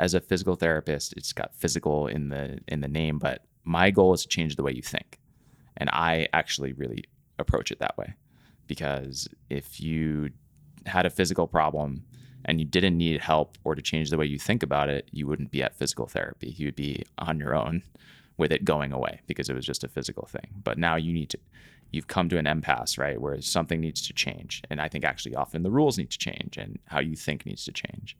as a physical therapist, it's got physical in the in the name, but my goal is to change the way you think. And I actually really approach it that way because if you had a physical problem and you didn't need help or to change the way you think about it, you wouldn't be at physical therapy. You would be on your own with it going away because it was just a physical thing. But now you need to you've come to an impasse, right, where something needs to change. And I think actually often the rules need to change and how you think needs to change.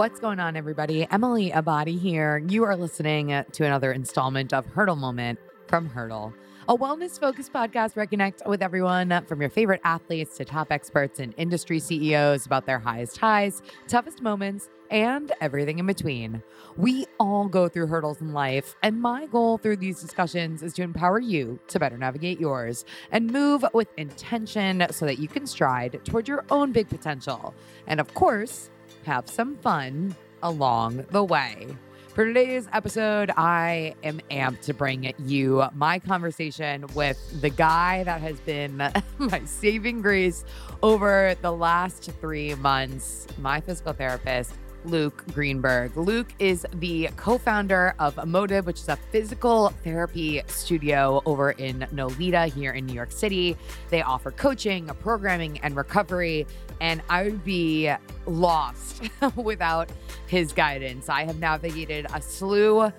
What's going on, everybody? Emily Abadi here. You are listening to another installment of Hurdle Moment from Hurdle, a wellness focused podcast where I connect with everyone from your favorite athletes to top experts and industry CEOs about their highest highs, toughest moments, and everything in between. We all go through hurdles in life, and my goal through these discussions is to empower you to better navigate yours and move with intention so that you can stride toward your own big potential. And of course, have some fun along the way. For today's episode, I am amped to bring you my conversation with the guy that has been my saving grace over the last three months, my physical therapist, Luke Greenberg. Luke is the co founder of Motive, which is a physical therapy studio over in Nolita here in New York City. They offer coaching, programming, and recovery. And I would be lost without his guidance. I have navigated a slew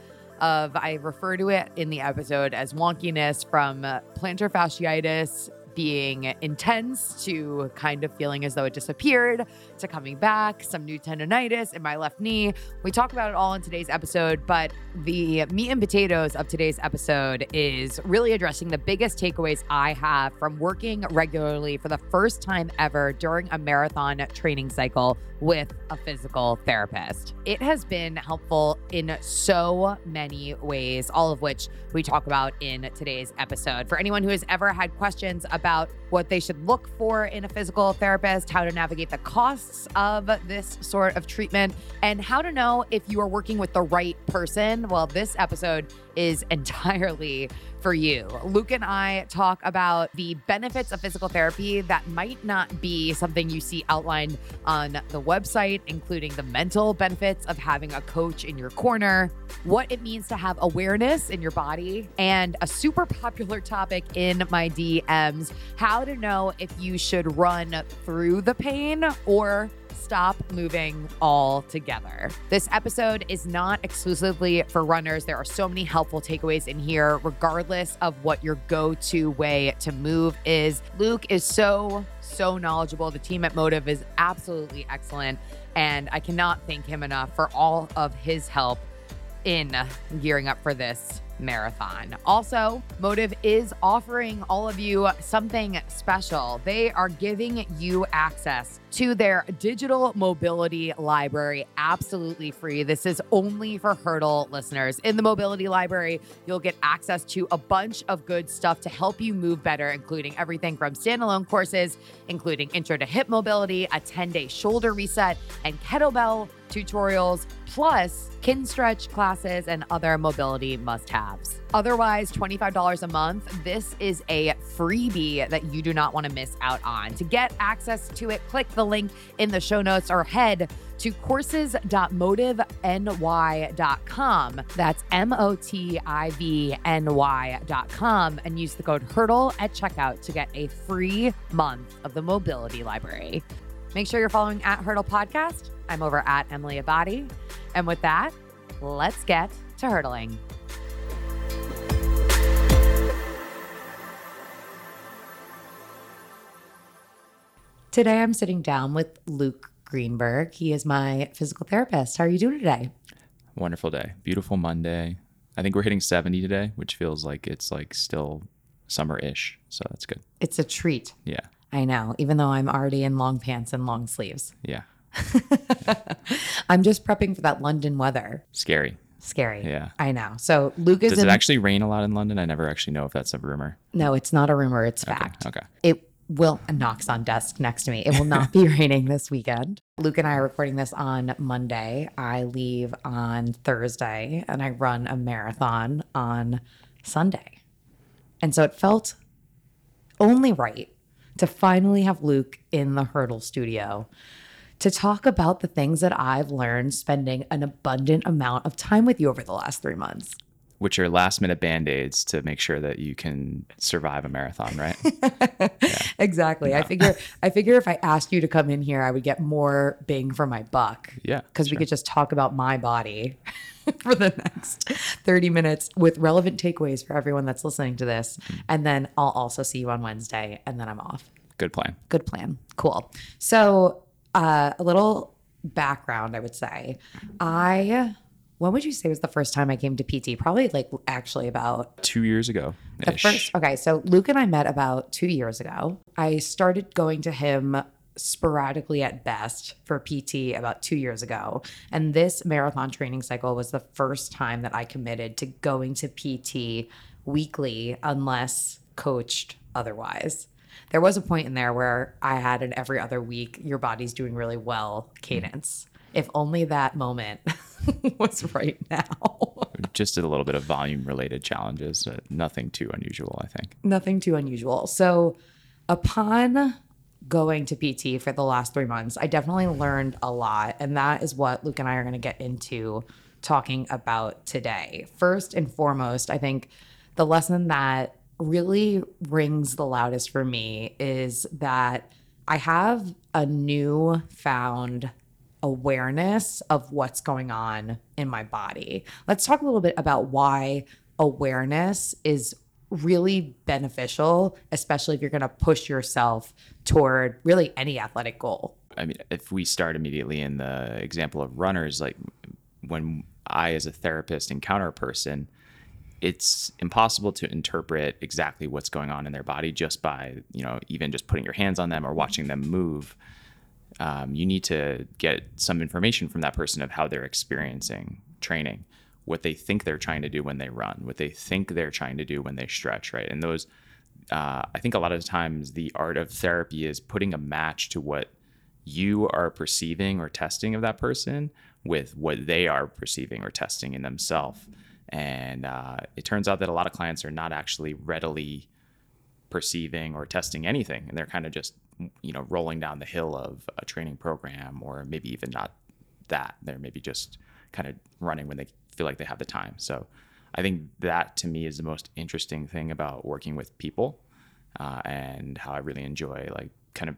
of, I refer to it in the episode as wonkiness from plantar fasciitis being intense to kind of feeling as though it disappeared to coming back, some new tendonitis in my left knee. We talk about it all in today's episode, but the meat and potatoes of today's episode is really addressing the biggest takeaways I have from working regularly for the first time ever during a marathon training cycle with a physical therapist. It has been helpful in so many ways, all of which we talk about in today's episode. For anyone who has ever had questions about about what they should look for in a physical therapist, how to navigate the costs of this sort of treatment, and how to know if you are working with the right person, well, this episode is entirely for you. Luke and I talk about the benefits of physical therapy that might not be something you see outlined on the website, including the mental benefits of having a coach in your corner, what it means to have awareness in your body, and a super popular topic in my DMs how to know if you should run through the pain or stop moving altogether. This episode is not exclusively for runners. There are so many helpful takeaways in here, regardless of what your go to way to move is. Luke is so, so knowledgeable. The team at Motive is absolutely excellent. And I cannot thank him enough for all of his help in gearing up for this marathon. Also, Motive is offering all of you something special. They are giving you access to their digital mobility library absolutely free. This is only for Hurdle listeners. In the mobility library, you'll get access to a bunch of good stuff to help you move better, including everything from standalone courses, including intro to hip mobility, a 10 day shoulder reset, and kettlebell tutorials, plus Kinstretch classes and other mobility must haves. Otherwise, $25 a month. This is a freebie that you do not want to miss out on. To get access to it, click the link in the show notes or head to courses.motiveny.com. That's M O T I V N Y.com and use the code HURDLE at checkout to get a free month of the mobility library. Make sure you're following at Hurdle Podcast. I'm over at Emily Abadi. And with that, let's get to hurdling. Today, I'm sitting down with Luke Greenberg. He is my physical therapist. How are you doing today? Wonderful day. Beautiful Monday. I think we're hitting 70 today, which feels like it's like still summer ish. So that's good. It's a treat. Yeah. I know, even though I'm already in long pants and long sleeves. Yeah. I'm just prepping for that London weather. Scary. Scary. Yeah. I know. So Luke is Does in, it actually rain a lot in London? I never actually know if that's a rumor. No, it's not a rumor, it's Okay. fact. Okay. It will knocks on desk next to me. It will not be raining this weekend. Luke and I are recording this on Monday. I leave on Thursday and I run a marathon on Sunday. And so it felt only right to finally have Luke in the hurdle studio to talk about the things that I've learned spending an abundant amount of time with you over the last three months. Which are last minute band aids to make sure that you can survive a marathon, right? yeah. Exactly. Yeah. I figure I figure if I asked you to come in here, I would get more bang for my buck. Yeah. Because sure. we could just talk about my body for the next 30 minutes with relevant takeaways for everyone that's listening to this. Mm-hmm. And then I'll also see you on Wednesday and then I'm off. Good plan. Good plan. Cool. So uh, a little background, I would say. I, when would you say was the first time I came to PT? Probably like actually about two years ago. The first, okay. So Luke and I met about two years ago. I started going to him sporadically at best for PT about two years ago. And this marathon training cycle was the first time that I committed to going to PT weekly unless coached otherwise there was a point in there where I had an every other week, your body's doing really well hmm. cadence. If only that moment was right now. Just a little bit of volume related challenges, nothing too unusual, I think. Nothing too unusual. So, upon going to PT for the last three months, I definitely learned a lot. And that is what Luke and I are going to get into talking about today. First and foremost, I think the lesson that really rings the loudest for me is that I have a new found awareness of what's going on in my body. Let's talk a little bit about why awareness is really beneficial, especially if you're going to push yourself toward really any athletic goal. I mean, if we start immediately in the example of runners, like when I, as a therapist, encounter a person, it's impossible to interpret exactly what's going on in their body just by you know even just putting your hands on them or watching them move um, you need to get some information from that person of how they're experiencing training what they think they're trying to do when they run what they think they're trying to do when they stretch right and those uh, i think a lot of times the art of therapy is putting a match to what you are perceiving or testing of that person with what they are perceiving or testing in themselves and uh, it turns out that a lot of clients are not actually readily perceiving or testing anything. And they're kind of just, you know, rolling down the hill of a training program or maybe even not that. They're maybe just kind of running when they feel like they have the time. So I think that to me is the most interesting thing about working with people uh, and how I really enjoy like kind of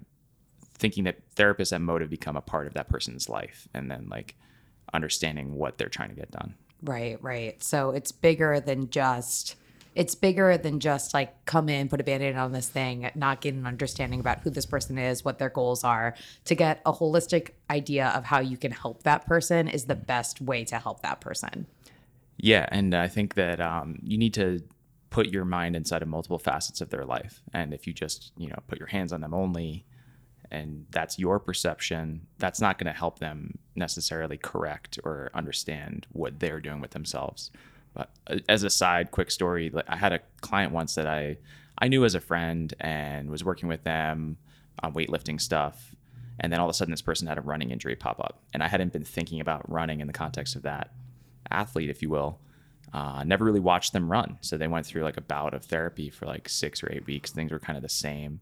thinking that therapists at Motive become a part of that person's life and then like understanding what they're trying to get done. Right, right. So it's bigger than just it's bigger than just like come in, put a band-aid on this thing, not get an understanding about who this person is, what their goals are. To get a holistic idea of how you can help that person is the best way to help that person. Yeah, and I think that um, you need to put your mind inside of multiple facets of their life. And if you just, you know, put your hands on them only, and that's your perception, that's not going to help them necessarily correct or understand what they're doing with themselves. But uh, as a side quick story, I had a client once that I I knew as a friend and was working with them on weightlifting stuff. And then all of a sudden, this person had a running injury pop up. And I hadn't been thinking about running in the context of that athlete, if you will. Uh, never really watched them run. So they went through like a bout of therapy for like six or eight weeks. Things were kind of the same.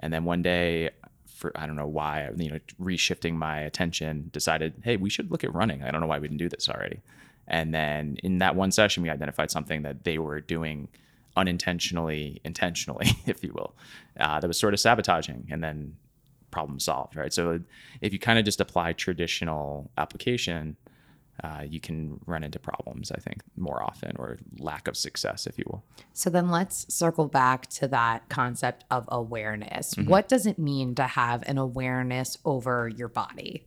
And then one day for I don't know why, you know, reshifting my attention, decided, hey, we should look at running. I don't know why we didn't do this already. And then in that one session, we identified something that they were doing unintentionally, intentionally, if you will, uh, that was sort of sabotaging. And then problem solved, right? So if you kind of just apply traditional application, uh, you can run into problems, I think, more often or lack of success, if you will. So then let's circle back to that concept of awareness. Mm-hmm. What does it mean to have an awareness over your body?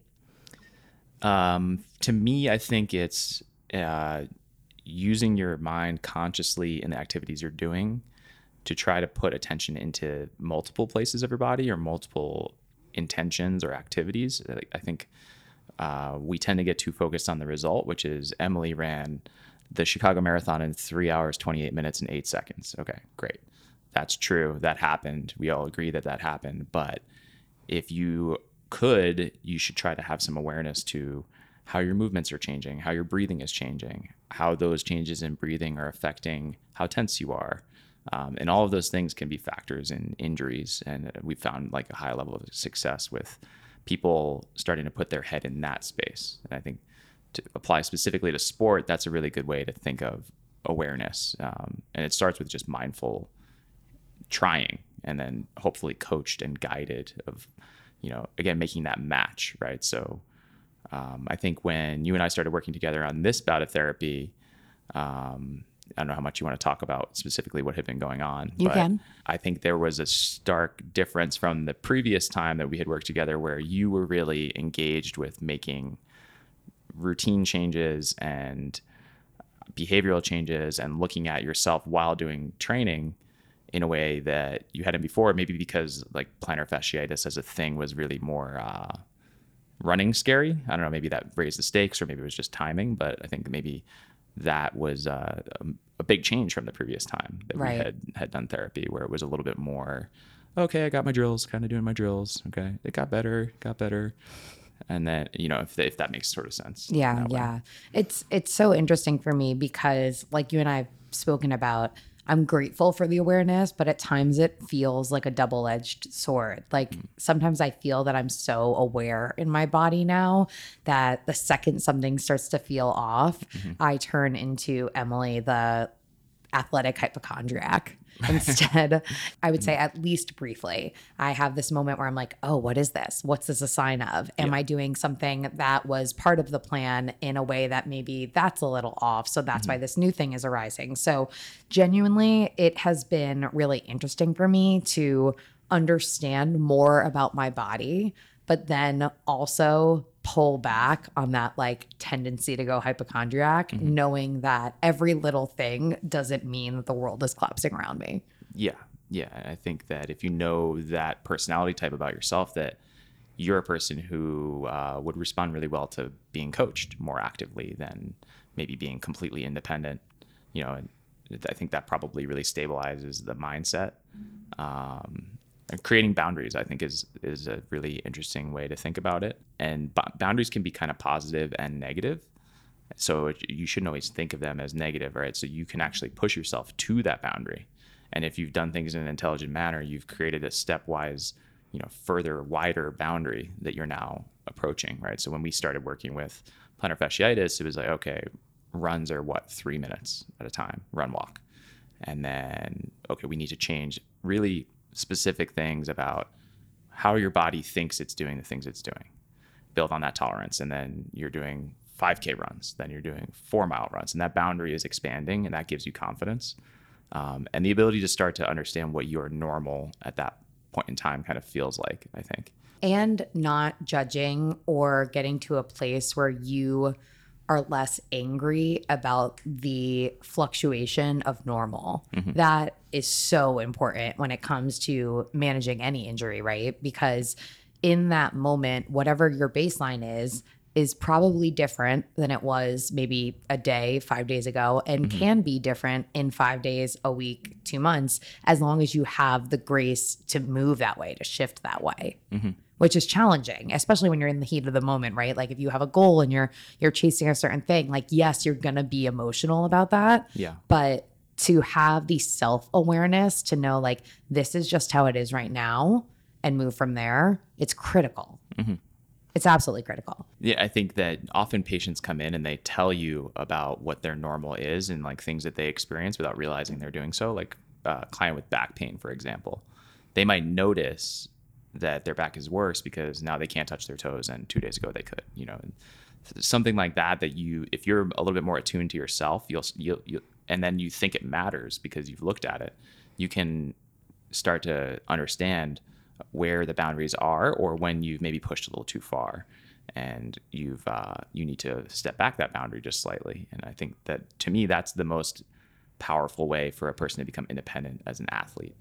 Um, to me, I think it's uh, using your mind consciously in the activities you're doing to try to put attention into multiple places of your body or multiple intentions or activities. I think uh, we tend to get too focused on the result, which is Emily ran the Chicago Marathon in three hours, 28 minutes, and eight seconds. Okay, great. that's true. That happened. We all agree that that happened. But if you could, you should try to have some awareness to how your movements are changing, how your breathing is changing, how those changes in breathing are affecting how tense you are. Um, and all of those things can be factors in injuries. And we found like a high level of success with people starting to put their head in that space. And I think to apply specifically to sport, that's a really good way to think of awareness. Um, and it starts with just mindful trying and then hopefully coached and guided of, you know, again, making that match, right? So um, I think when you and I started working together on this bout of therapy, um, I don't know how much you want to talk about specifically what had been going on. You but can. I think there was a stark difference from the previous time that we had worked together where you were really engaged with making routine changes and behavioral changes and looking at yourself while doing training in a way that you hadn't before, maybe because like plantar fasciitis as a thing was really more uh, running scary. I don't know, maybe that raised the stakes or maybe it was just timing, but I think maybe that was uh, a big change from the previous time that Right. we had had done therapy, where it was a little bit more, okay, I got my drills, kind of doing my drills. Okay, it got better, got better, and then you know if if that makes sort of sense. Yeah, way. yeah. It's it's so interesting for me because like you and I have spoken about I'm grateful for the awareness, but at times it feels like a double-edged sword. Like mm. sometimes I feel that I'm so aware in my body now that the second something starts to feel off, mm-hmm. I turn into Emily the athletic hypochondriac. Instead, I would say at least briefly, I have this moment where I'm like, oh, what is this? What's this a sign of? Am I doing something that was part of the plan in a way that maybe that's a little off? So that's why mm-hmm. this new thing is arising. So, genuinely, it has been really interesting for me to understand more about my body, but then also pull back on that like tendency to go hypochondriac, knowing that every little thing doesn't mean that the world is collapsing around me. Yeah, yeah. I think that if you know that personality type about yourself, that you're a person who uh, would respond really well to being coached more actively than maybe being completely independent. You know, and I think that probably really stabilizes the mindset. Um, creating boundaries, I think, is is a really interesting way to think about it. And b- boundaries can be kind of positive and negative. So you shouldn't always think of them as negative, right? So you can actually push yourself to that boundary. And if you've done things in an intelligent manner, you've created a stepwise, you know, further wider boundary that you're now approaching, right? So when we started working with plantar fasciitis, it was like, okay, runs are what, three minutes at a time, run walk. And then, okay, we need to change really specific things about how your body thinks it's doing the things it's doing build on that tolerance. And then you're doing 5k runs then you're doing four mile runs and that boundary is expanding and that gives you confidence um, and the ability to start to understand what your normal at that point in time kind of feels like i think. And not judging or getting to a place where you are less angry about the fluctuation of normal. That is so important when it comes to managing any injury, right? Because in that moment, whatever your baseline is, is probably different than it was maybe a day, five days ago, and mm-hmm. can be different in five days, a week, two months, as long as you have the grace to move that way, to shift that way mm-hmm. which is challenging especially when you're in the heat of the moment right? Like if you have a goal and you're you're chasing a certain thing like yes you're going to be emotional about that yeah. but to have the self-awareness to know like this is just how it is right now and move from there it's critical mm-hmm. it's absolutely critical Yeah, I think that often patients come in and they tell you about what their normal is and like things that they experience without realizing they're doing so. Like a client with back pain, for example, they might notice that their back is worse because now they can't touch their toes and two days ago they could. You know, something like that. That you, if you're a little bit more attuned to yourself, you'll you'll, you'll and then you think it matters because you've looked at it. You can start to understand where the boundaries are or when you've maybe pushed a little too far and you've uh, you need to step back that boundary just slightly. And i think that to me that's the most powerful way for a person to become independent as an athlete.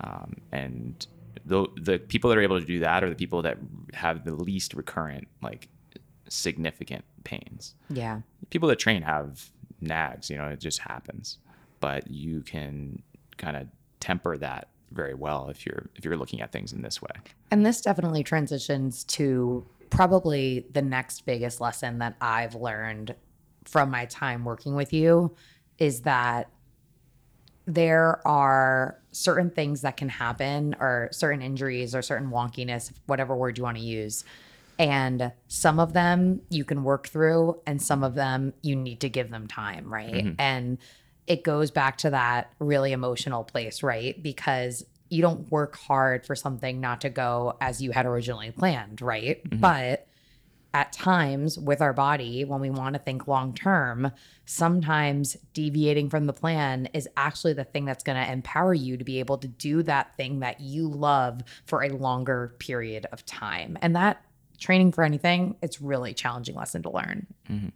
Um, and the, the people that are able to do that are the people that have the least recurrent like significant pains. Yeah. People that train have nags you know it just happens but you can kind of temper that very well if you're if you're looking at things in this way. And this definitely transitions to probably the next biggest lesson that I've learned from my time working with you is that there are certain things that can happen or certain injuries or certain wonkiness, whatever word you want to use. And some of them you can work through, and some of them you need to give them time, right? Mm-hmm. And it goes back to that really emotional place, right? Because you don't work hard for something not to go as you had originally planned, right? Mm-hmm. But at times with our body, when we want to think long term, sometimes deviating from the plan is actually the thing that's going to empower you to be able to do that thing that you love for a longer period of time. And that training for anything, it's really challenging lesson to learn. Mm-hmm.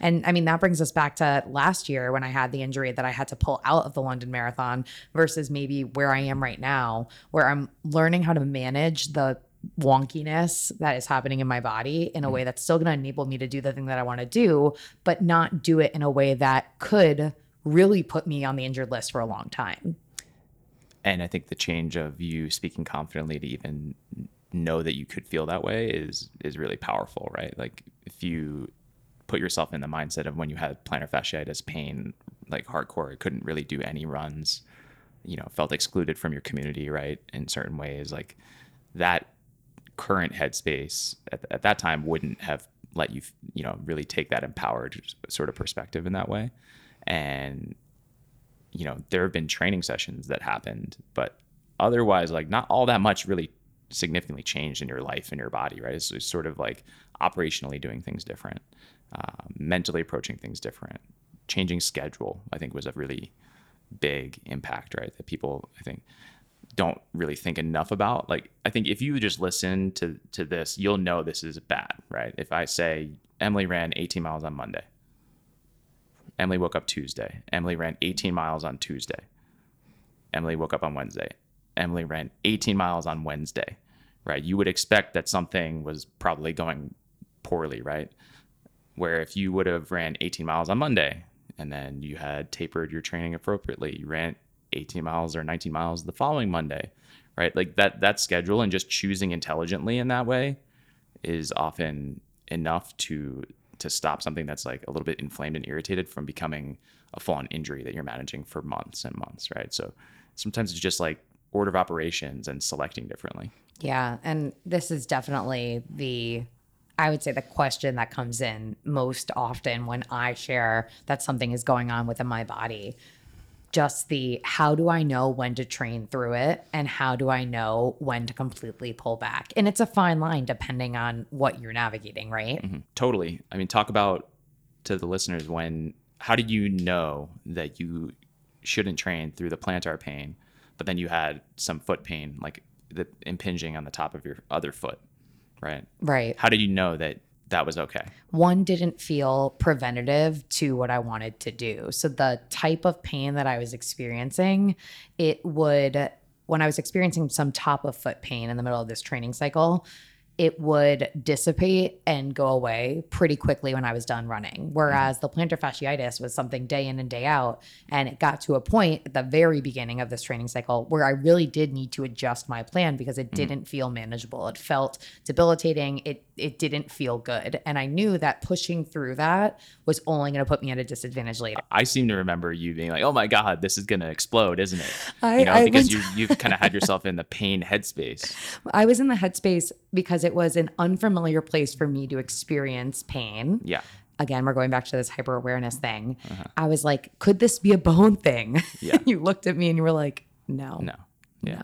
And I mean, that brings us back to last year when I had the injury that I had to pull out of the London Marathon versus maybe where I am right now, where I'm learning how to manage the wonkiness that is happening in my body in a mm-hmm. way that's still going to enable me to do the thing that I want to do, but not do it in a way that could really put me on the injured list for a long time. And I think the change of you speaking confidently to even know that you could feel that way is is really powerful, right? Like if you put yourself in the mindset of when you had plantar fasciitis pain, like hardcore, couldn't really do any runs, you know, felt excluded from your community, right? In certain ways, like that current headspace at, at that time wouldn't have let you, you know, really take that empowered sort of perspective in that way. And, you know, there have been training sessions that happened, but otherwise, like not all that much really significantly changed in your life and your body, right? It's, it's sort of like operationally doing things different, um, mentally approaching things different, changing schedule. I think was a really big impact, right? That people, I think, don't really think enough about. Like, I think if you just listen to to this, you'll know this is bad, right? If I say Emily ran 18 miles on Monday, Emily woke up Tuesday, Emily ran 18 miles on Tuesday, Emily woke up on Wednesday, Emily ran 18 miles on Wednesday, right? You would expect that something was probably going poorly, right? Where if you would have ran 18 miles on Monday and then you had tapered your training appropriately, you ran 18 miles or 19 miles the following Monday, right? Like that that schedule and just choosing intelligently in that way is often enough to to stop something that's like a little bit inflamed and irritated from becoming a full-on injury that you're managing for months and months, right? So sometimes it's just like order of operations and selecting differently. Yeah. And this is definitely the, I would say, the question that comes in most often when I share that something is going on within my body. Just the how do I know when to train through it and how do I know when to completely pull back? And it's a fine line depending on what you're navigating, right? Mhm. Totally. I mean, talk about to the listeners when how did you know that you shouldn't train through the plantar pain, but then you had some foot pain, like the impinging on the top of your other foot, right? Right. How did you know that that was okay? one didn't feel preventative to what I wanted to do. So the type of pain that I was experiencing, it would when I was experiencing some top of foot pain in the middle of this training cycle, it would dissipate and go away pretty quickly when I was done running. Whereas the plantar fasciitis was something day in and day out. And it got to a point at the very beginning of this training cycle where I really did need to adjust my plan because it mm. didn't feel manageable. It felt debilitating. It it didn't feel good. And I knew that pushing through that was only going to put me at a disadvantage later. I seem to remember you being like, "Oh my god, this is gonna explode, isn't it?" I- you know, I because went- you you've kind of had yourself in the pain headspace. I was in the headspace because it was an unfamiliar place for me to experience pain. Yeah, Again, we're going back to this hyper awareness thing. I was like, could this be a bone thing? Yeah. you looked at me and you were like, no, no, yeah. no.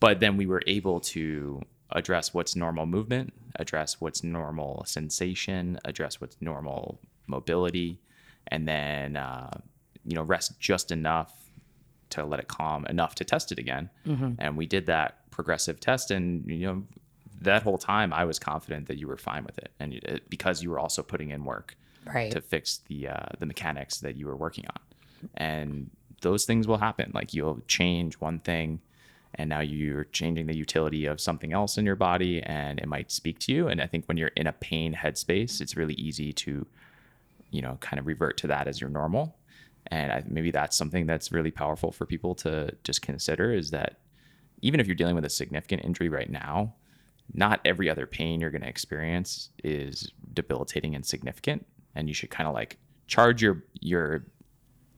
but then we were able to address what's normal movement, address what's normal sensation, address what's normal mobility, and then uh, you know rest just enough to let it calm enough to test it again. And we did that progressive test, and you know that whole time I was confident that you were fine with it, and it, because you were also putting in work Right. to fix the uh, the mechanics that you were working on, and those things will happen. Like you'll change one thing, and now you're changing the utility of something else in your body, and it might speak to you. And I think when you're in a pain headspace, it's really easy to, you know, kind of revert to that as your normal. And I, maybe that's something that's really powerful for people to just consider is that even if you're dealing with a significant injury right now, not every other pain you're going to experience is debilitating and significant. And you should kind of like charge your your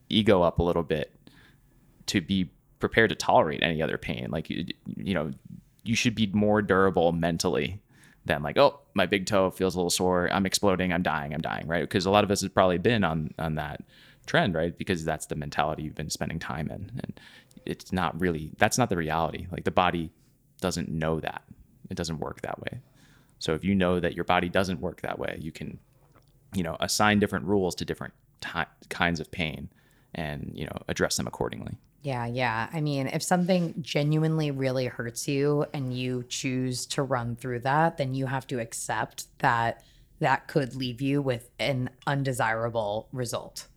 ego up a little bit to be prepared to tolerate any other pain. Like you, you know, you should be more durable mentally than like, oh, my big toe feels a little sore. I'm exploding. I'm dying. I'm dying. Right? Because a lot of us have probably been on on that trend, right? Because that's the mentality you've been spending time in, and it's not really that's not the reality. Like the body doesn't know that. It doesn't work that way. So if you know that your body doesn't work that way, you can, you know, assign different rules to different ty- kinds of pain, and you know, address them accordingly. Yeah, yeah. I mean, if something genuinely really hurts you and you choose to run through that, then you have to accept that that could leave you with an undesirable result.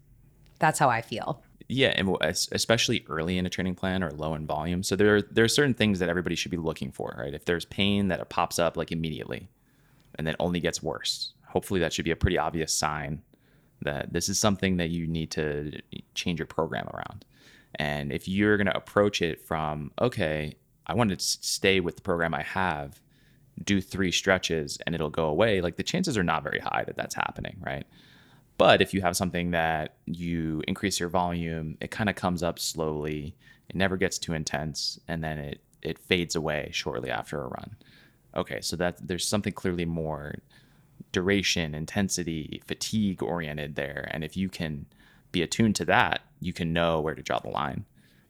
That's how I feel. Yeah, and especially early in a training plan or low in volume. So there, there are certain things that everybody should be looking for, right? If there's pain that it pops up like immediately, and then only gets worse, hopefully that should be a pretty obvious sign that this is something that you need to change your program around. And if you're going to approach it from, okay, I want to stay with the program I have, do three stretches and it'll go away, like the chances are not very high that that's happening, right? But if you have something that you increase your volume, it kind of comes up slowly, it never gets too intense, and then it it fades away shortly after a run. Okay, so that there's something clearly more duration, intensity, fatigue oriented there, and if you can be attuned to that, you can know where to draw the line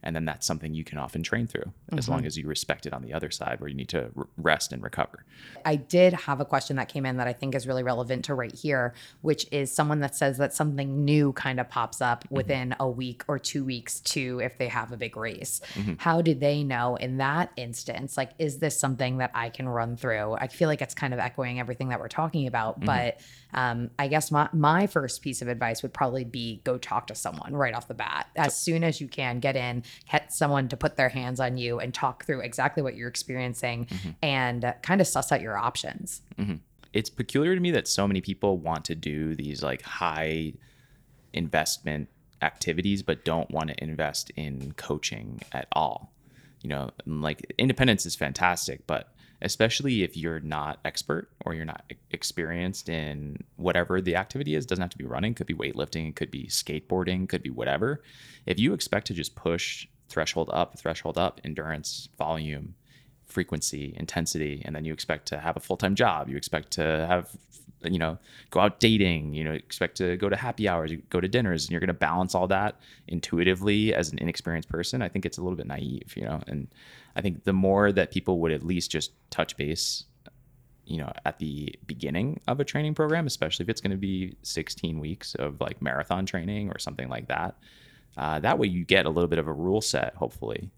and then that's something you can often train through mm-hmm. as long mm-hmm. as you respect it on the other side where you need to rest and recover i did have a question that came in that i think is really relevant to right here which is someone that says that something new kind of pops up mm-hmm. within a week or two weeks too if they have a big race mm-hmm. how do they know in that instance like is this something that i can run through i feel like it's kind of echoing everything that we're talking about mm-hmm. but um, i guess my, my first piece of advice would probably be go talk to someone right off the bat as soon as you can get in get someone to put their hands on you and talk through exactly what you're experiencing mm-hmm. and kind of suss out your options. Mm-hmm. It's peculiar to me that so many people want to do these like high investment activities, but don't want to invest in coaching at all. You know, like independence is fantastic, but especially if you're not expert or you're not experienced in whatever the activity is doesn't have to be running could be weightlifting could be skateboarding could be whatever. If you expect to just push threshold up threshold up endurance volume frequency intensity and then you expect to have a full-time job you expect to have you know go out dating you know expect to go to happy hours you go to dinners and you're going to balance all that intuitively as an inexperienced person i think it's a little bit naive you know and i think the more that people would at least just touch base you know at the beginning of a training program especially if it's going to be 16 weeks of like marathon training or something like that uh, that way you get a little bit of a rule set hopefully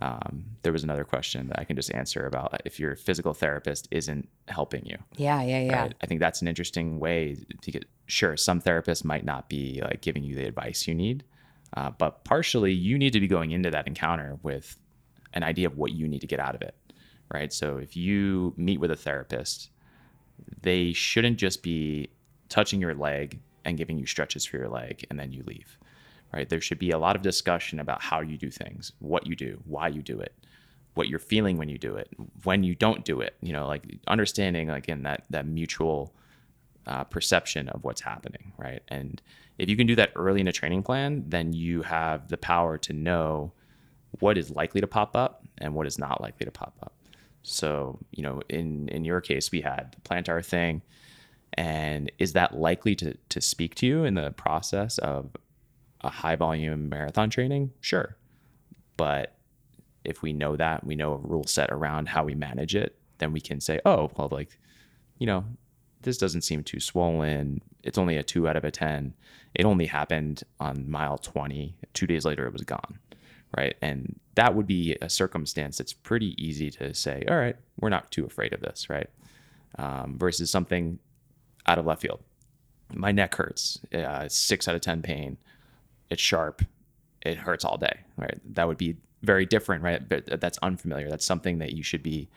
um, there was another question that I can just answer about if your physical therapist isn't helping you. Yeah, yeah, yeah. Right? I think that's an interesting way to get. Sure, some therapists might not be like giving you the advice you need, uh, but partially you need to be going into that encounter with an idea of what you need to get out of it, right? So if you meet with a therapist, they shouldn't just be touching your leg and giving you stretches for your leg and then you leave right? There should be a lot of discussion about how you do things, what you do, why you do it, what you're feeling when you do it, when you don't do it. You know, like understanding again that that mutual uh, perception of what's happening, right? And if you can do that early in a training plan, then you have the power to know what is likely to pop up and what is not likely to pop up. So, you know, in in your case, we had the plantar thing, and is that likely to to speak to you in the process of a high volume marathon training, sure. But if we know that, we know a rule set around how we manage it, then we can say, oh, well, like, you know, this doesn't seem too swollen. It's only a two out of a 10. It only happened on mile 20. Two days later, it was gone. Right. And that would be a circumstance that's pretty easy to say, all right, we're not too afraid of this. Right. Um, versus something out of left field. My neck hurts, uh, six out of 10 pain it's sharp, it hurts all day, right? That would be very different, right? But that's unfamiliar. That's something that you should be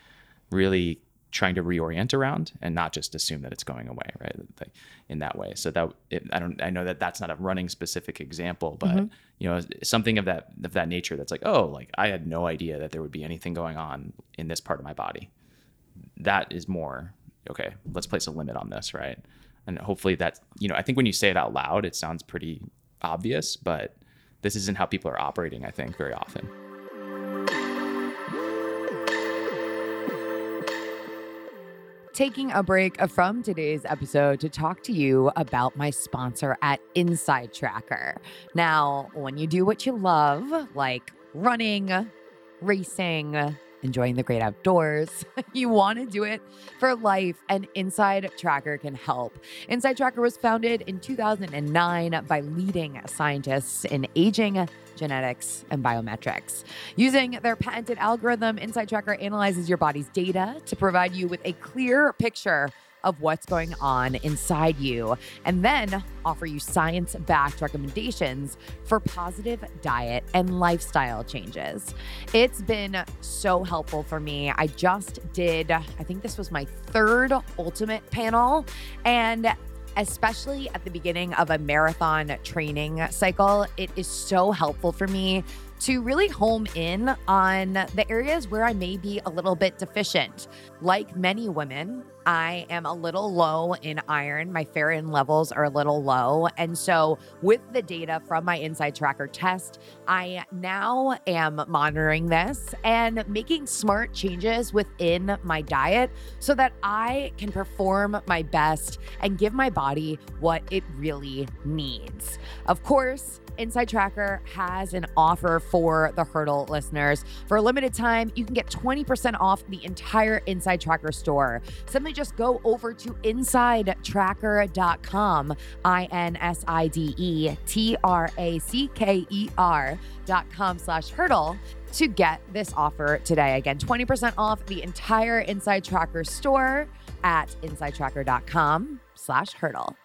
really trying to reorient around and not just assume that it's going away right? In that way. So that it, i don't i know that that's not a running specific example but mm-hmm. you know something of that of that nature that's like oh like i had no idea that there would be anything going on in this part of my body. That is more okay let's place a limit on this right? And hopefully that you know i think when you say it out loud it sounds pretty obvious but this isn't how people are operating i think very often taking a break from today's episode to talk to you about my sponsor at Inside Tracker. Now, when you do what you love, like running, racing, enjoying the great outdoors. you want to do it for life, and Inside Tracker can help. Inside Tracker was founded in 2009 by leading scientists in aging genetics, and biometrics. Using their patented algorithm, Inside Tracker analyzes your body's data to provide you with a clear picture of what's going on inside you and then offer you science backed recommendations for positive diet and lifestyle changes. It's been so helpful for me. I just did, I think this was my third ultimate panel, and especially at the beginning of a marathon training cycle, it is so helpful for me to really home in on the areas where I may be a little bit deficient. Like many women, I am a little low in iron. My ferritin levels are a little low. And so, with the data from my Inside Tracker test, I now am monitoring this and making smart changes within my diet so that I can perform my best and give my body what it really needs. Of course, Inside Tracker has an offer for the Hurdle listeners. For a limited time, you can get 20% off the entire Inside Tracker store. Just go over to insidetracker.com, I N S I D E T R A C K E R.com slash hurdle to get this offer today. Again, 20% off the entire Inside Tracker store at insidetracker.com slash hurdle.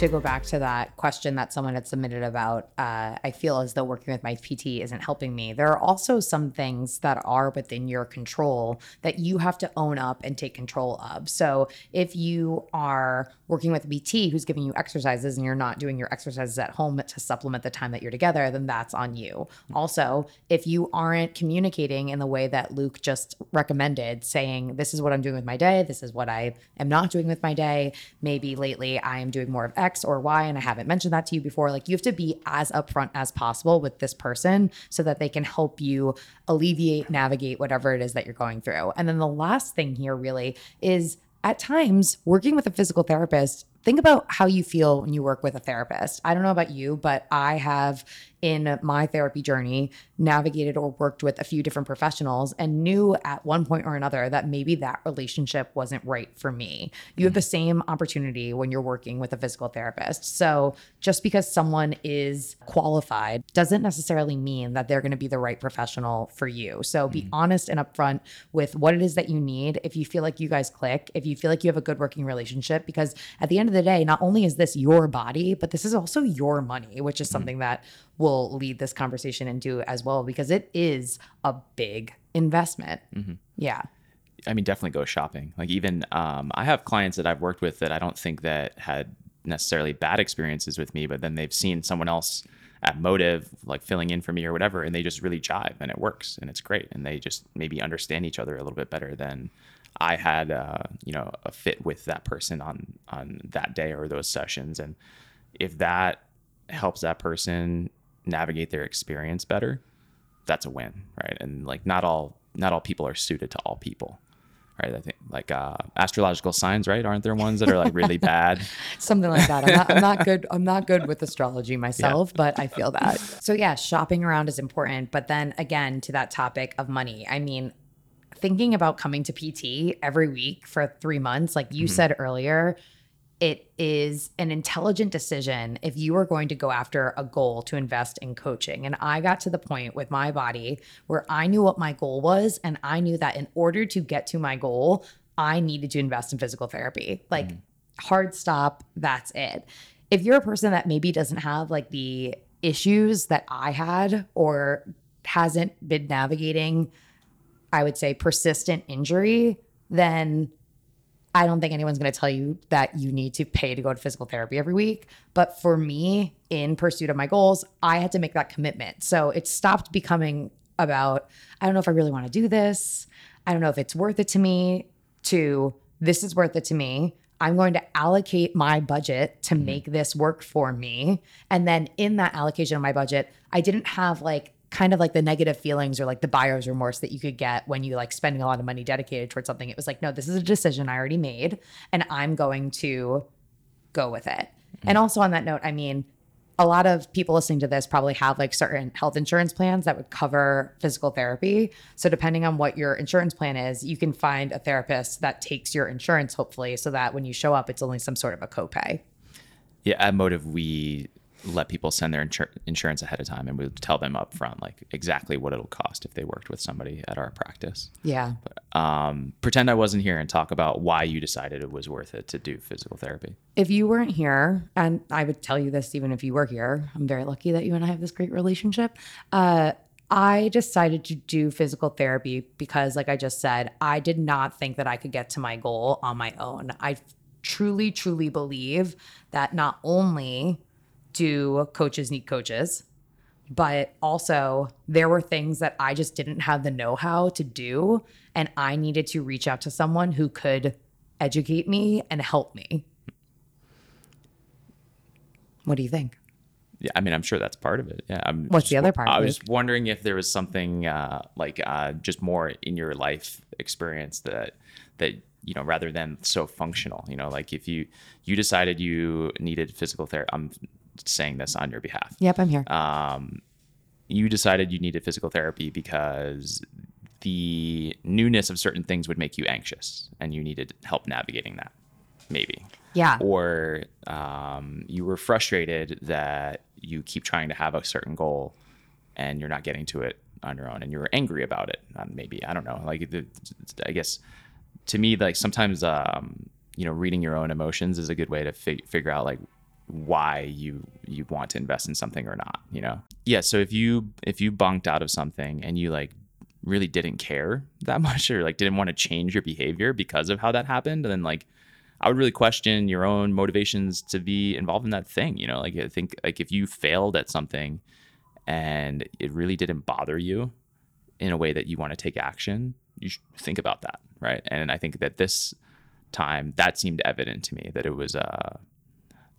To go back to that question that someone had submitted about, uh, I feel as though working with my PT isn't helping me. There are also some things that are within your control that you have to own up and take control of. So if you are working with a PT who's giving you exercises and you're not doing your exercises at home to supplement the time that you're together, then that's on you. Also, if you aren't communicating in the way that Luke just recommended, saying, This is what I'm doing with my day, this is what I am not doing with my day, maybe lately I am doing more of X X or Y, and I haven't mentioned that to you before. Like you have to be as upfront as possible with this person so that they can help you alleviate, navigate whatever it is that you're going through. And then the last thing here really is at times working with a physical therapist think about how you feel when you work with a therapist. I don't know about you, but I have in my therapy journey navigated or worked with a few different professionals and knew at one point or another that maybe that relationship wasn't right for me. You have the same opportunity when you're working with a physical therapist. So just because someone is qualified doesn't necessarily mean that they're going to be the right professional for you. So be mm-hmm. honest and upfront with what it is that you need. If you feel like you guys click, if you feel like you have a good working relationship, because at the end of the day, not only is this your body, but this is also your money, which is mm-hmm. something that will lead this conversation into as well because it is a big investment. Mm-hmm. Yeah. I mean, definitely go shopping. Like even um, I have clients that I've worked with that I don't think that had necessarily bad experiences with me, but then they've seen someone else at Motive like filling in for me or whatever, and they just really jive and it works and it's great, and they just maybe understand each other a little bit better than I had, uh, you know, a fit with that person on on that day or those sessions, and if that helps that person navigate their experience better, that's a win, right? And like not all not all people are suited to all people. Right. I think like uh, astrological signs, right? Aren't there ones that are like really bad? Something like that. I'm not, I'm not good. I'm not good with astrology myself, yeah. but I feel that. So yeah, shopping around is important. But then again, to that topic of money, I mean, thinking about coming to PT every week for three months, like you mm-hmm. said earlier, it is an intelligent decision if you are going to go after a goal to invest in coaching. And I got to the point with my body where I knew what my goal was. And I knew that in order to get to my goal, I needed to invest in physical therapy. Like, mm. hard stop, that's it. If you're a person that maybe doesn't have like the issues that I had or hasn't been navigating, I would say, persistent injury, then I don't think anyone's going to tell you that you need to pay to go to physical therapy every week. But for me, in pursuit of my goals, I had to make that commitment. So it stopped becoming about, I don't know if I really want to do this. I don't know if it's worth it to me, to this is worth it to me. I'm going to allocate my budget to mm-hmm. make this work for me. And then in that allocation of my budget, I didn't have like kind of like the negative feelings or like the buyer's remorse that you could get when you like spending a lot of money dedicated towards something. It was like, no, this is a decision I already made and I'm going to go with it. Mm-hmm. And also on that note, I mean, a lot of people listening to this probably have like certain health insurance plans that would cover physical therapy. So depending on what your insurance plan is, you can find a therapist that takes your insurance hopefully so that when you show up it's only some sort of a copay. Yeah, at Motiv, we let people send their insur- insurance ahead of time and we would tell them up front like exactly what it'll cost if they worked with somebody at our practice Yeah. um, pretend i wasn't here and talk about why you decided it was worth it to do physical therapy If you weren't here, and I would tell you this even if you were here, I'm very lucky that you and I have this great relationship. Uh, I decided to do physical therapy because, like I just said, I did not think that I could get to my goal on my own. I truly, truly believe that not only do coaches need coaches, but also there were things that I just didn't have the know how to do. And I needed to reach out to someone who could educate me and help me. What do you think? yeah i mean i'm sure that's part of it yeah I'm What's just- the other part, i was Luke? wondering if there was something uh, like uh, just more in your life experience that that you know rather than so functional you know like if you you decided you needed physical therapy i'm saying this on your behalf Yep, I'm here. um, you decided you needed physical therapy because the newness of certain things would make you anxious and you needed help navigating that maybe yeah. or um, you were frustrated that you keep trying to have a certain goal and you're not getting to it on your own and you're angry about it uh, maybe i don't know like the, i guess to me like sometimes um, you know reading your own emotions is a good way to fi- figure out like why you you want to invest in something or not you know yeah so if you if you bunked out of something and you like really didn't care that much or like didn't want to change your behavior because of how that happened then like I would really question your own motivations to be involved in that thing. You know, like I think like if you failed at something and it really didn't bother you in a way that you want to take action, you should think about that, right? And I think that this time that seemed evident to me that it was uh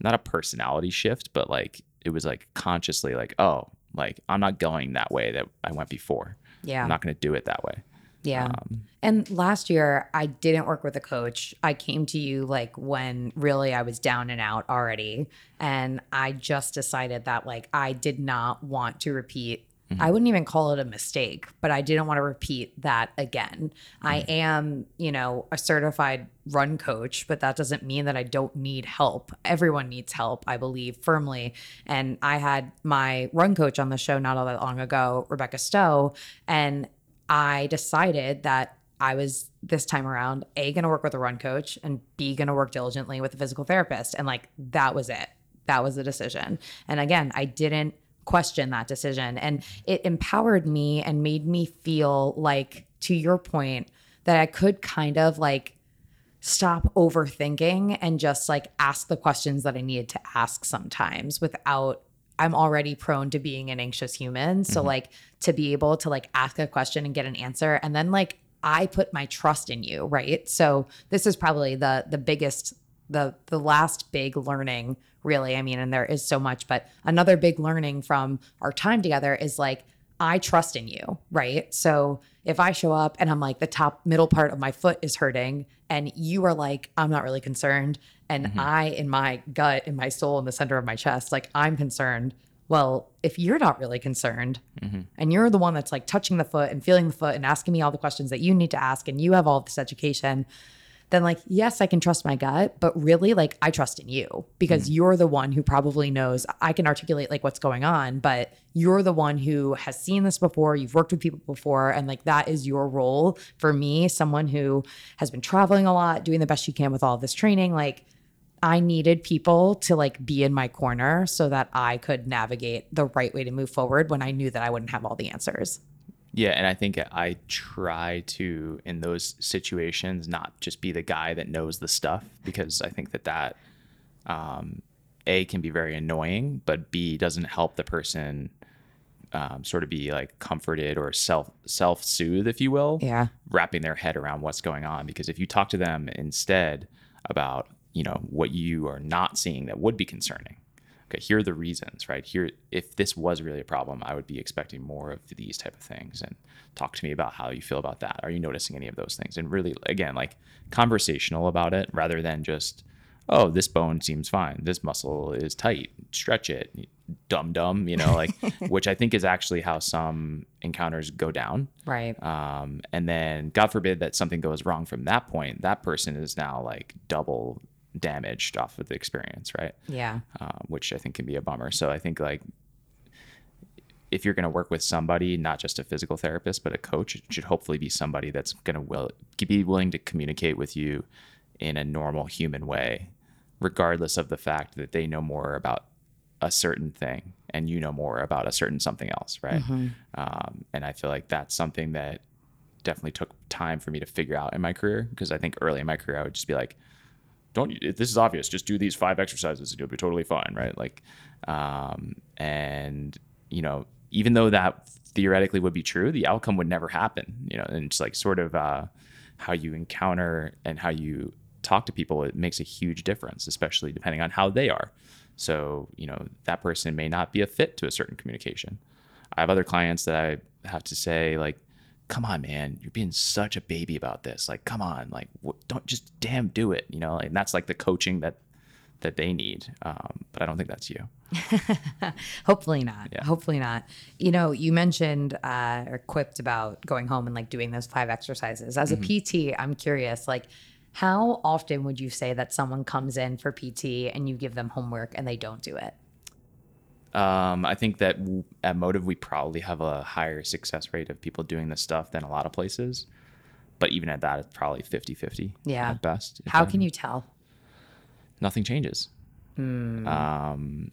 not a personality shift, but like it was like consciously like, oh, like I'm not going that way that I went before. Yeah. I'm not going to do it that way. Yeah. Um, And last year, I didn't work with a coach. I came to you like when really I was down and out already. And I just decided that like I did not want to repeat. I wouldn't even call it a mistake, but I didn't want to repeat that again. I mm-hmm. am, you know, a certified run coach, but that doesn't mean that I don't need help. Everyone needs help, I believe firmly. And I had my run coach on the show not all that long ago, Rebecca Stowe, and I decided that I was this time around A, going to work with a run coach and B, going to work diligently with a physical therapist. And like that was it. That was the decision. And again, I didn't question that decision. And it empowered me and made me feel like, to your point, that I could kind of like stop overthinking and just like ask the questions that I needed to ask sometimes without I'm already prone to being an anxious human. So mm-hmm. like to be able to like ask a question and get an answer and then like I put my trust in you, right? So this is probably the the biggest the the last big learning really. I mean, and there is so much, but another big learning from our time together is like I trust in you, right? So if I show up and I'm like the top middle part of my foot is hurting and you are like I'm not really concerned and mm-hmm. I in my gut in my soul in the center of my chest like I'm concerned. Well, if you're not really concerned mm-hmm. and you're the one that's like touching the foot and feeling the foot and asking me all the questions that you need to ask and you have all this education, then like yes i can trust my gut but really like i trust in you because mm. you're the one who probably knows i can articulate like what's going on but you're the one who has seen this before you've worked with people before and like that is your role for me someone who has been traveling a lot doing the best you can with all of this training like I needed people to like be in my corner so that I could navigate the right way to move forward when I knew that I wouldn't have all the answers. Yeah, and I think I try to in those situations not just be the guy that knows the stuff because I think that that um, a can be very annoying, but b doesn't help the person um, sort of be like comforted or self self soothe, if you will. Yeah, wrapping their head around what's going on because if you talk to them instead about you know what you are not seeing that would be concerning okay here are the reasons right? Here if this was really a problem i would be expecting more of these type of things and talk to me about how you feel about that. Are you noticing any of those things? And really again like conversational about it rather than just oh this bone seems fine. This muscle is tight. Stretch it. Dumb dumb you know like which i think is actually how some encounters go down. Right. Um, and then god forbid that something goes wrong from that point that person is now like double damaged off of the experience, right? Yeah. Um, which I think can be a bummer. So I think like if you're going to work with somebody, not just a physical therapist, but a coach, it should hopefully be somebody that's going to will be willing to communicate with you in a normal human way, regardless of the fact that they know more about a certain thing and you know more about a certain something else, right? Mm-hmm. Um, and I feel like that's something that definitely took time for me to figure out in my career because I think early in my career I would just be like, don't you this is obvious just do these five exercises and you'll be totally fine right? Like um, and you know even though that theoretically would be true the outcome would never happen you know and it's like sort of uh, how you encounter and how you talk to people it makes a huge difference especially depending on how they are. So you know that person may not be a fit to a certain communication. I have other clients that i have to say like come on, man, you're being such a baby about this. Like, come on, like, don't just damn do it, you know? And that's like the coaching that that they need. Um, but I don't think that's you. Hopefully not. Yeah. Hopefully not. You know, you mentioned uh, or quipped about going home and like doing those five exercises. As mm-hmm. a PT, I'm curious, like, how often would you say that someone comes in for PT and you give them homework and they don't do it? Um, I think that at Motiv we probably have a higher success rate of people doing this stuff than a lot of places. But even at that, it's probably 50 50 yeah. at best. How can you tell? Nothing changes. Mm. Um,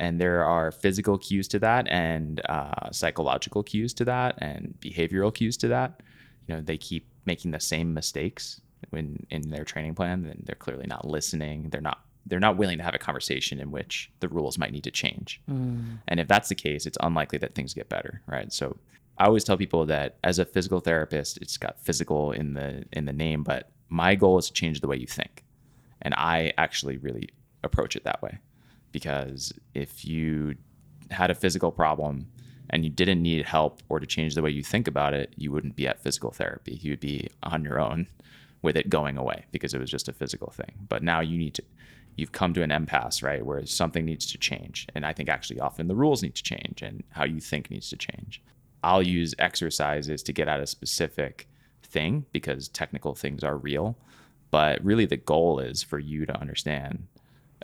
and there are physical cues to that and uh, psychological cues to that and behavioral cues to that. You know, they keep making the same mistakes when in their training plan, then they're clearly not listening. They're not they're not willing to have a conversation in which the rules might need to change. Mm. And if that's the case, it's unlikely that things get better, right? So I always tell people that as a physical therapist, it's got physical in the in the name, but my goal is to change the way you think. And I actually really approach it that way. Because if you had a physical problem and you didn't need help or to change the way you think about it, you wouldn't be at physical therapy. You would be on your own with it going away because it was just a physical thing. But now you need to you've come to an impasse, right, where something needs to change. And I think actually often the rules need to change and how you think needs to change. I'll use exercises to get at a specific thing because technical things are real. But really, the goal is for you to understand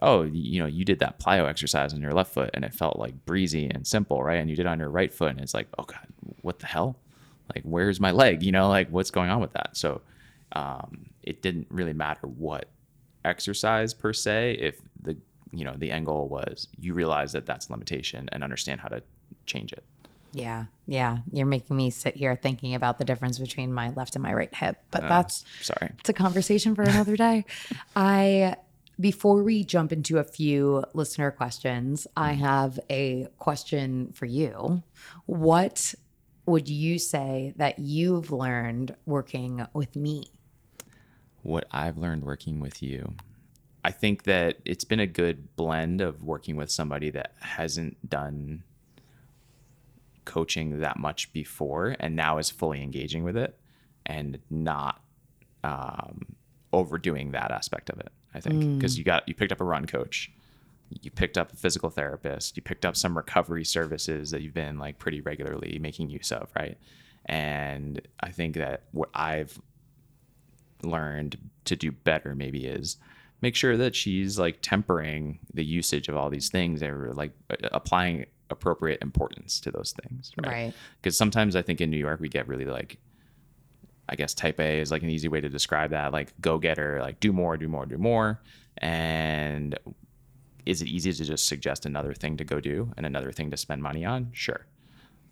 oh, you know, you did that plyo exercise on your left foot and it felt like breezy and simple, right? And you did it on your right foot and it's like, oh God, what the hell? Like, where's my leg? You know, like what's going on with that? So um, it didn't really matter what exercise per se if the you know the end goal was you realize that that's limitation and understand how to change it. Yeah yeah. You're making me sit here thinking about the difference between my left and my right hip but uh, that's sorry. it's a conversation for another day. I before we jump into a few listener questions i mm-hmm. have a question for you. What would you say that you've learned working with me what I've learned working with you. I think that it's been a good blend of working with somebody that hasn't done coaching that much before and now is fully engaging with it and not um, overdoing that aspect of it. I think because mm. you got you picked up a run coach, you picked up a physical therapist, you picked up some recovery services that you've been like pretty regularly making use of, right? And I think that what I've learned to do better maybe is make sure that she's like tempering the usage of all these things or like applying appropriate importance to those things right because right. sometimes i think in new york we get really like I guess type A is like an easy way to describe that. Like go getter, like do more, do more, do more. And is it easy to just suggest another thing to go do and another thing to spend money on? Sure.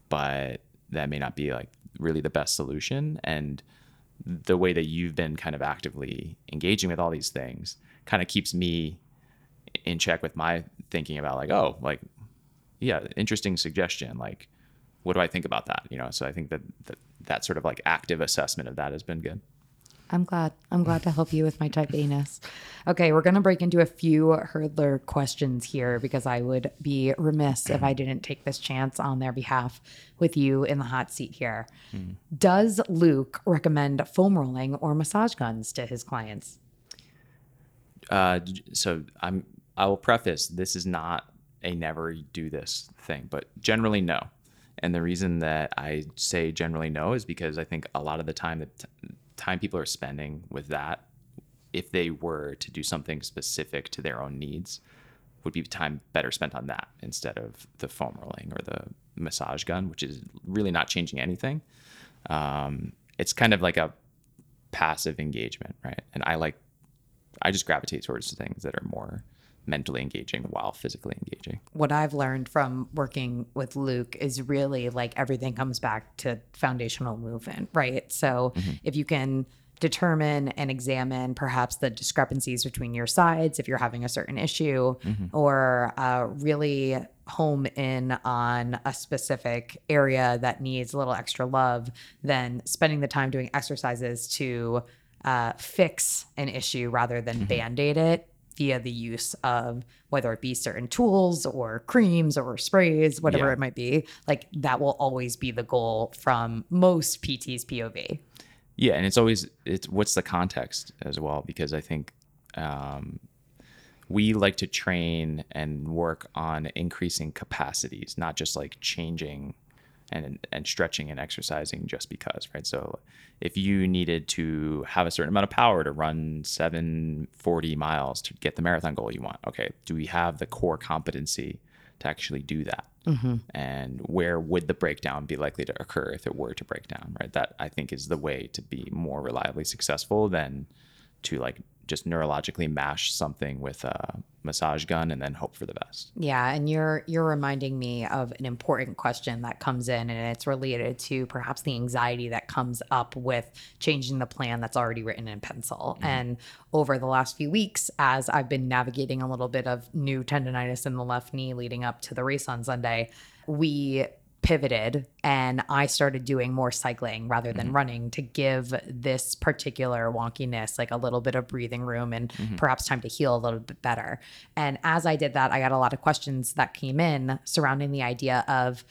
But that may not be like really the best solution. And the way that you've been kind of actively engaging with all these things kind of keeps me in check with my thinking about like, oh, like, yeah, interesting suggestion. Like, what do I think about that? You know, so I think that that, that sort of like active assessment of that has been good. I'm glad. I'm glad to help you with my type anus. Okay, we're going to break into a few hurdler questions here because I would be remiss if I didn't take this chance on their behalf with you in the hot seat here. Mm. Does Luke recommend foam rolling or massage guns to his clients? Uh, so I'm. I will preface this is not a never do this thing, but generally no. And the reason that I say generally no is because I think a lot of the time that time people are spending with that, if they were to do something specific to their own needs, would be time better spent on that instead of the foam rolling or the massage gun, which is really not changing anything. Um, it's kind of like a passive engagement, right? And I like, I just gravitate towards things that are more mentally engaging while physically engaging. What I've learned from working with Luke is really like everything comes back to foundational movement, right? So mm-hmm. if you can determine and examine perhaps the discrepancies between your sides if you're having a certain issue mm-hmm. or uh, really home in on a specific area that needs a little extra love then spending the time doing exercises to uh, fix an issue rather than mm-hmm. band-aid it via the use of whether it be certain tools or creams or sprays, whatever yeah. it might be. Like that will always be the goal from most PTs POV. Yeah, and it's always it's what's the context as well because I think um, we like to train and work on increasing capacities, not just like changing and and stretching and exercising just because, right? So if you needed to have a certain amount of power to run 740 miles to get the marathon goal you want, okay, do we have the core competency to actually do that? Mm-hmm. And where would the breakdown be likely to occur if it were to break down, right? That I think is the way to be more reliably successful than to like just neurologically mash something with a massage gun and then hope for the best. Yeah, and you're you're reminding me of an important question that comes in and it's related to perhaps the anxiety that comes up with changing the plan that's already written in pencil. Mm-hmm. And over the last few weeks as I've been navigating a little bit of new tendonitis in the left knee leading up to the race on Sunday, we pivoted and I started doing more cycling rather than mm-hmm. running to give this particular wonkiness like a little bit of breathing room and mm-hmm. perhaps time to heal a little bit better. And as I did that, I got a lot of questions that came in surrounding the idea of,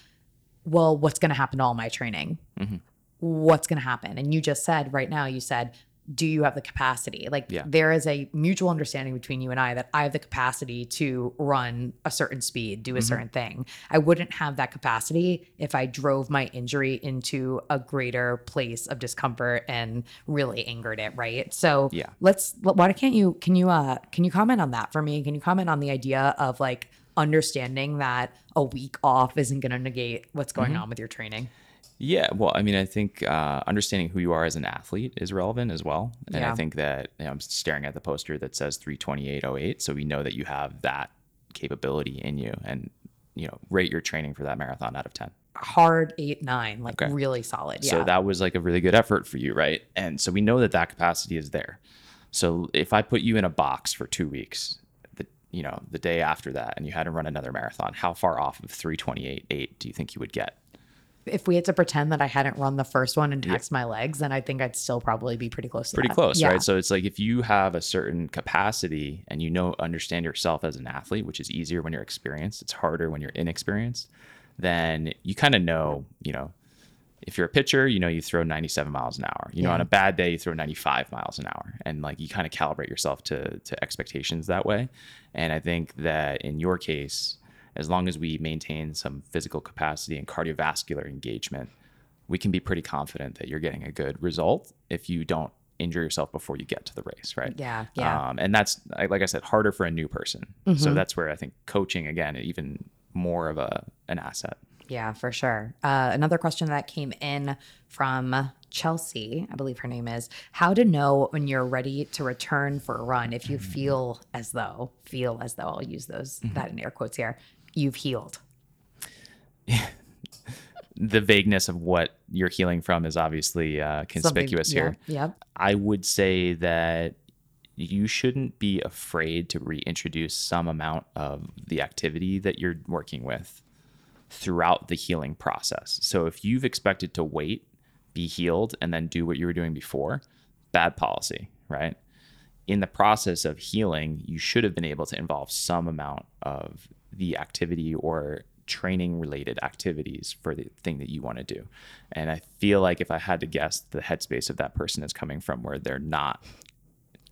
well, what's going to happen to all my training? Mm-hmm. What's going to happen? And you just said right now, you said, do you have the capacity? Like yeah. there is a mutual understanding between you and I that I have the capacity to run a certain speed, do a mm-hmm. certain thing. I wouldn't have that capacity if I drove my injury into a greater place of discomfort and really angered it, right? So yeah. let's why can't you can you uh can you comment on that for me? Can you comment on the idea of like understanding that a week off isn't going to negate what's going mm-hmm. on with your training? Yeah, well, I mean, I think uh, understanding who you are as an athlete is relevant as well, and yeah. I think that you know, I'm staring at the poster that says 328.08, so we know that you have that capability in you, and you know, rate your training for that marathon out of 10. Hard eight nine, like okay. really solid. Yeah. So that was like a really good effort for you, right? And so we know that that capacity is there. So if I put you in a box for two weeks, the you know the day after that, and you had to run another marathon, how far off of 328.8 do you think you would get? If we had to pretend that I hadn't run the first one and taxed yeah. my legs, then I think I'd still probably be pretty close to pretty that. close, yeah. right? So it's like if you have a certain capacity and you know understand yourself as an athlete, which is easier when you're experienced, it's harder when you're inexperienced, then you kind of know, you know, if you're a pitcher, you know you throw 97 miles an hour. You yeah. know, on a bad day, you throw 95 miles an hour, and like you kind of calibrate yourself to to expectations that way. And I think that in your case, as long as we maintain some physical capacity and cardiovascular engagement, we can be pretty confident that you're getting a good result if you don't injure yourself before you get to the race, right? Yeah, yeah. Um, and that's like I said, harder for a new person. Mm-hmm. So that's where I think coaching again, even more of a an asset. Yeah, for sure. Uh, another question that came in from Chelsea, I believe her name is, how to know when you're ready to return for a run if you Mm-hmm. feel as though, feel as though, I'll use those, that in air quotes here, you've healed. The vagueness of what you're healing from is obviously uh, Something- conspicuous here. Yeah. Yep. I would say that you shouldn't be afraid to reintroduce some amount of the activity that you're working with throughout the healing process. So if you've expected to wait, be healed, and then do what you were doing before, bad policy, right? In the process of healing, you should have been able to involve some amount of the activity or training related activities for the thing that you want to do. And I feel like if I had to guess, the headspace of that person is coming from where they're not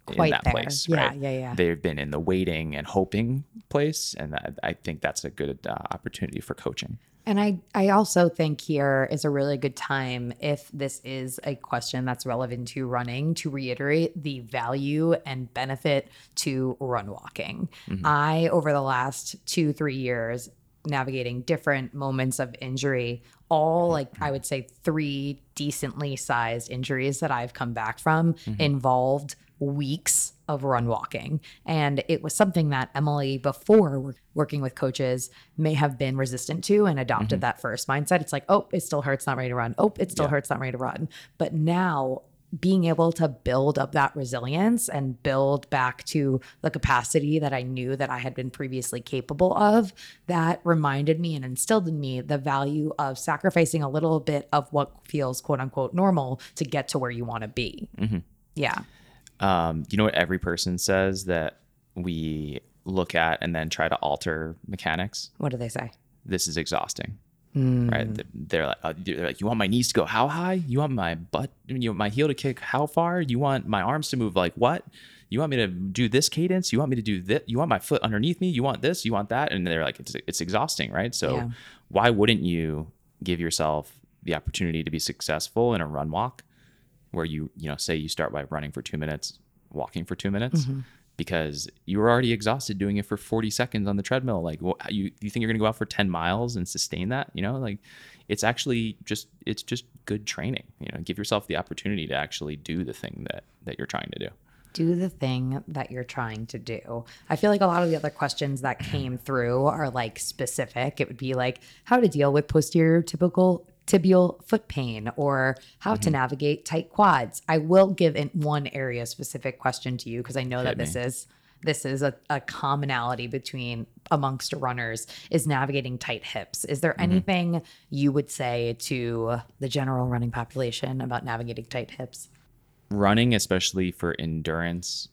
Quite in that there. place. Yeah, right? yeah, yeah. They've been in the waiting and hoping place, and I, I think that's a good uh, opportunity for coaching. And I, I also think here is a really good time if this is a question that's relevant to running to reiterate the value and benefit to run walking. Mm-hmm. I, over the last two, three years, navigating different moments of injury, all mm-hmm. like I would say three decently sized injuries that I've come back from mm-hmm. involved weeks of run walking. And it was something that Emily, before working with coaches, may have been resistant to and adopted mm-hmm. that first mindset. It's like, oh, it still hurts, not ready to run. Oh, it still hurts, not ready to run. But now, being able to build up that resilience and build back to the capacity that I knew that I had been previously capable of, that reminded me and instilled in me the value of sacrificing a little bit of what feels quote unquote normal to get to where you want to be. Mm-hmm. Yeah. Um, you know what every person says that we look at and then try to alter mechanics? What do they say? This is exhausting. Hmm. Right? They're like, uh, they're like, you want my knees to go how high? You want my butt, you want my heel to kick how far? You want my arms to move like what? You want me to do this cadence? You want me to do this? You want my foot underneath me? You want this? You want that? And they're like, it's it's exhausting, right? So Yeah. why wouldn't you give yourself the opportunity to be successful in a run walk where you you know say you start by running for two minutes walking for two minutes mm-hmm. because you were already exhausted doing it for 40 seconds on the treadmill like what, you you think you're going to go out for 10 miles and sustain that you know like it's actually just it's just good training you know give yourself the opportunity to actually do the thing that that you're trying to do do the thing that you're trying to do. I feel like a lot of the other questions that came through are like specific. It would be like how to deal with posterior typical tibial foot pain or how to mm-hmm. navigate tight quads. I will give in one area specific question to you because I know that this is this is a, a commonality between amongst runners is navigating tight hips. Is there mm-hmm. anything you would say to the general running population about navigating tight hips? running especially for endurance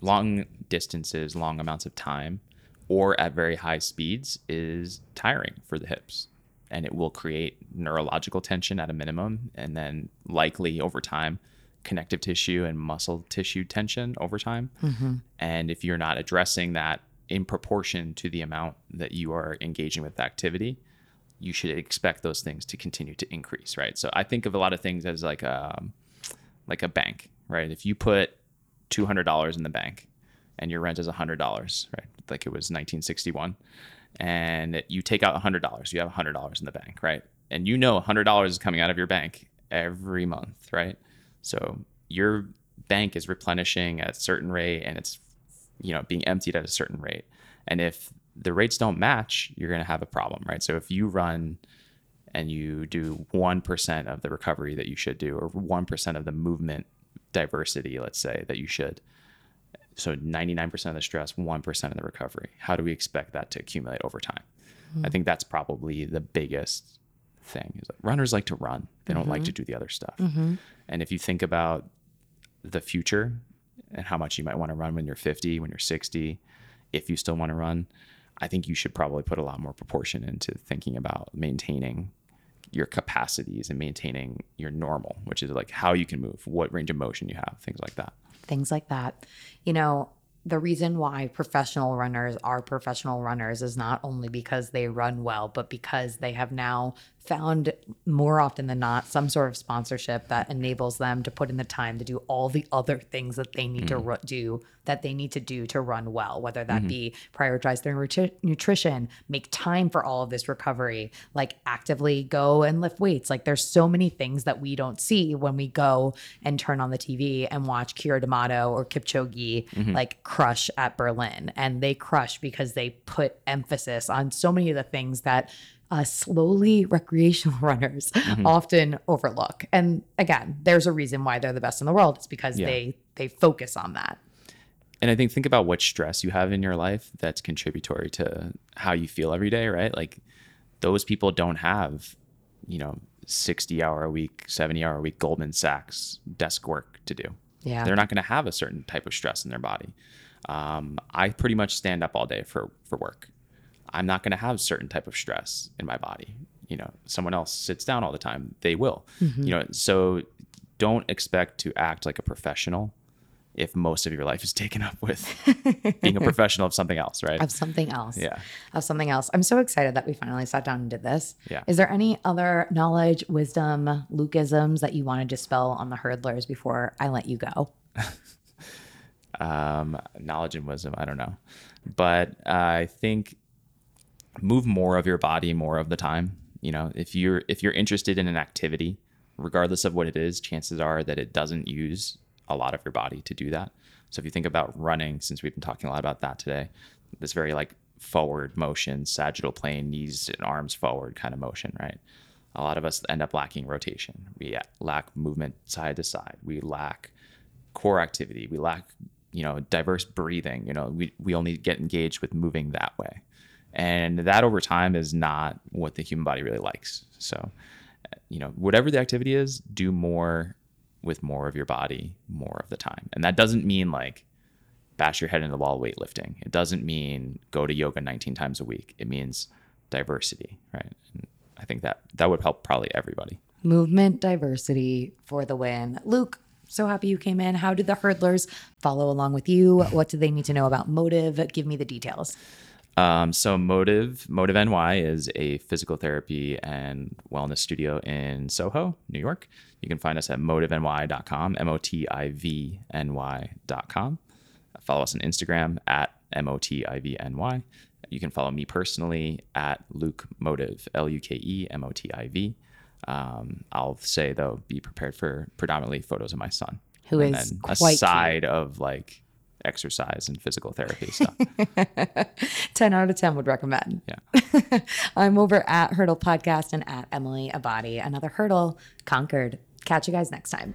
long distances long amounts of time or at very high speeds is tiring for the hips and it will create neurological tension at a minimum and then likely over time connective tissue and muscle tissue tension over time and if you're not addressing that in proportion to the amount that you are engaging with activity you should expect those things to continue to increase right so i think of a lot of things as like um, like a bank, right? If you put two hundred dollars in the bank and your rent is hundred dollars, right? Like it was nineteen sixty one, and you take out hundred dollars, you have hundred dollars in the bank, right? And you know hundred dollars is coming out of your bank every month, right? So your bank is replenishing at a certain rate and it's you know being emptied at a certain rate. And if the rates don't match, you're going to have a problem, right? So if you run and you do 1% of the recovery that you should do, or 1% of the movement diversity, let's say, that you should. So 99% of the stress, 1% of the recovery. How do we expect that to accumulate over time? I hmm. think that's probably the biggest thing. Is like runners like to run. They don't like to mm-hmm. do the other stuff. Mm-hmm. And if you think about the future and how much you might want to run when you're 50, when you're 60, if you still want to run, I think you should probably put a lot more proportion into thinking about maintaining your capacities and maintaining your normal, which is like how you can move, what range of motion you have, things like that. Things like that. You know, the reason why professional runners are professional runners is not only because they run well, but because they have now found more often than not some sort of sponsorship that enables them to put in the time to do all the other things that they need to mm. ru- do that they need to do to run well whether that mm-hmm. be prioritize their nutri- nutrition make time for all of this recovery like actively go and lift weights. Like there's so many things that we don't see when we go and turn on the TV and watch Keira D'Amato or Kipchoge mm-hmm. like crush at Berlin. And they crush because they put emphasis on so many of the things that uh, slowly recreational runners often overlook. And again, there's a reason why they're the best in the world. It's because Yeah. they they focus on that. and I think think about what stress you have in your life that's contributory to how you feel every day, right? Like those people don't have, you know, 60 hour a week, 70 hour a week Goldman Sachs desk work to do. Yeah. They're not going to have a certain type of stress in their body. Um, I pretty much stand up all day for, for work. I'm not going to have certain type of stress in my body. You know, someone else sits down all the time. They will. You know, so don't expect to act like a professional if most of your life is taken up with being a professional of something else, right? of something else. Yeah. Of something else. I'm so excited that we finally sat down and did this. Yeah. Is there any other knowledge, wisdom, Lukeisms that you want to dispel on the hurdlers before I let you go? um, knowledge and wisdom. I don't know, but I think move more of your body more of the time. You know, if you're if you're interested in an activity, regardless of what it is, chances are that it doesn't use a lot of your body to do that. So if you think about running, since we've been talking a lot about that today, this very like forward motion, sagittal plane, knees and arms forward kind of motion, right? A lot of us end up lacking rotation. We lack movement side to side. We lack core activity. We lack, you know, diverse breathing. You know, we, we only get engaged with moving that way. And that over time is not what the human body really likes. So, you know, whatever the activity is, do more with more of your body more of the time. And that doesn't mean like bash your head into the wall weightlifting. It doesn't mean go to yoga 19 times a week. It means diversity, right? And I think that that would help probably everybody. Movement diversity for the win. Luke, so happy you came in. How did the hurdlers follow along with you? What do they need to know about Motiv? Give me the details. Um, so Motiv Motiv NY is a physical therapy and wellness studio in Soho, New York. You can find us at motivny.com, M O T I V N Y.com. Follow us on Instagram at M O T I V N Y. You can follow me personally at Luke Motiv, L U K E M O T I V. Um, I'll say though, be prepared for predominantly photos of my son, Who and is then quite a cute. side of like exercise and physical therapy stuff. 10 out of 10 would recommend. Yeah. I'm over at Hurdle Podcast and at Emily Abbate. Another hurdle conquered. Catch you guys next time.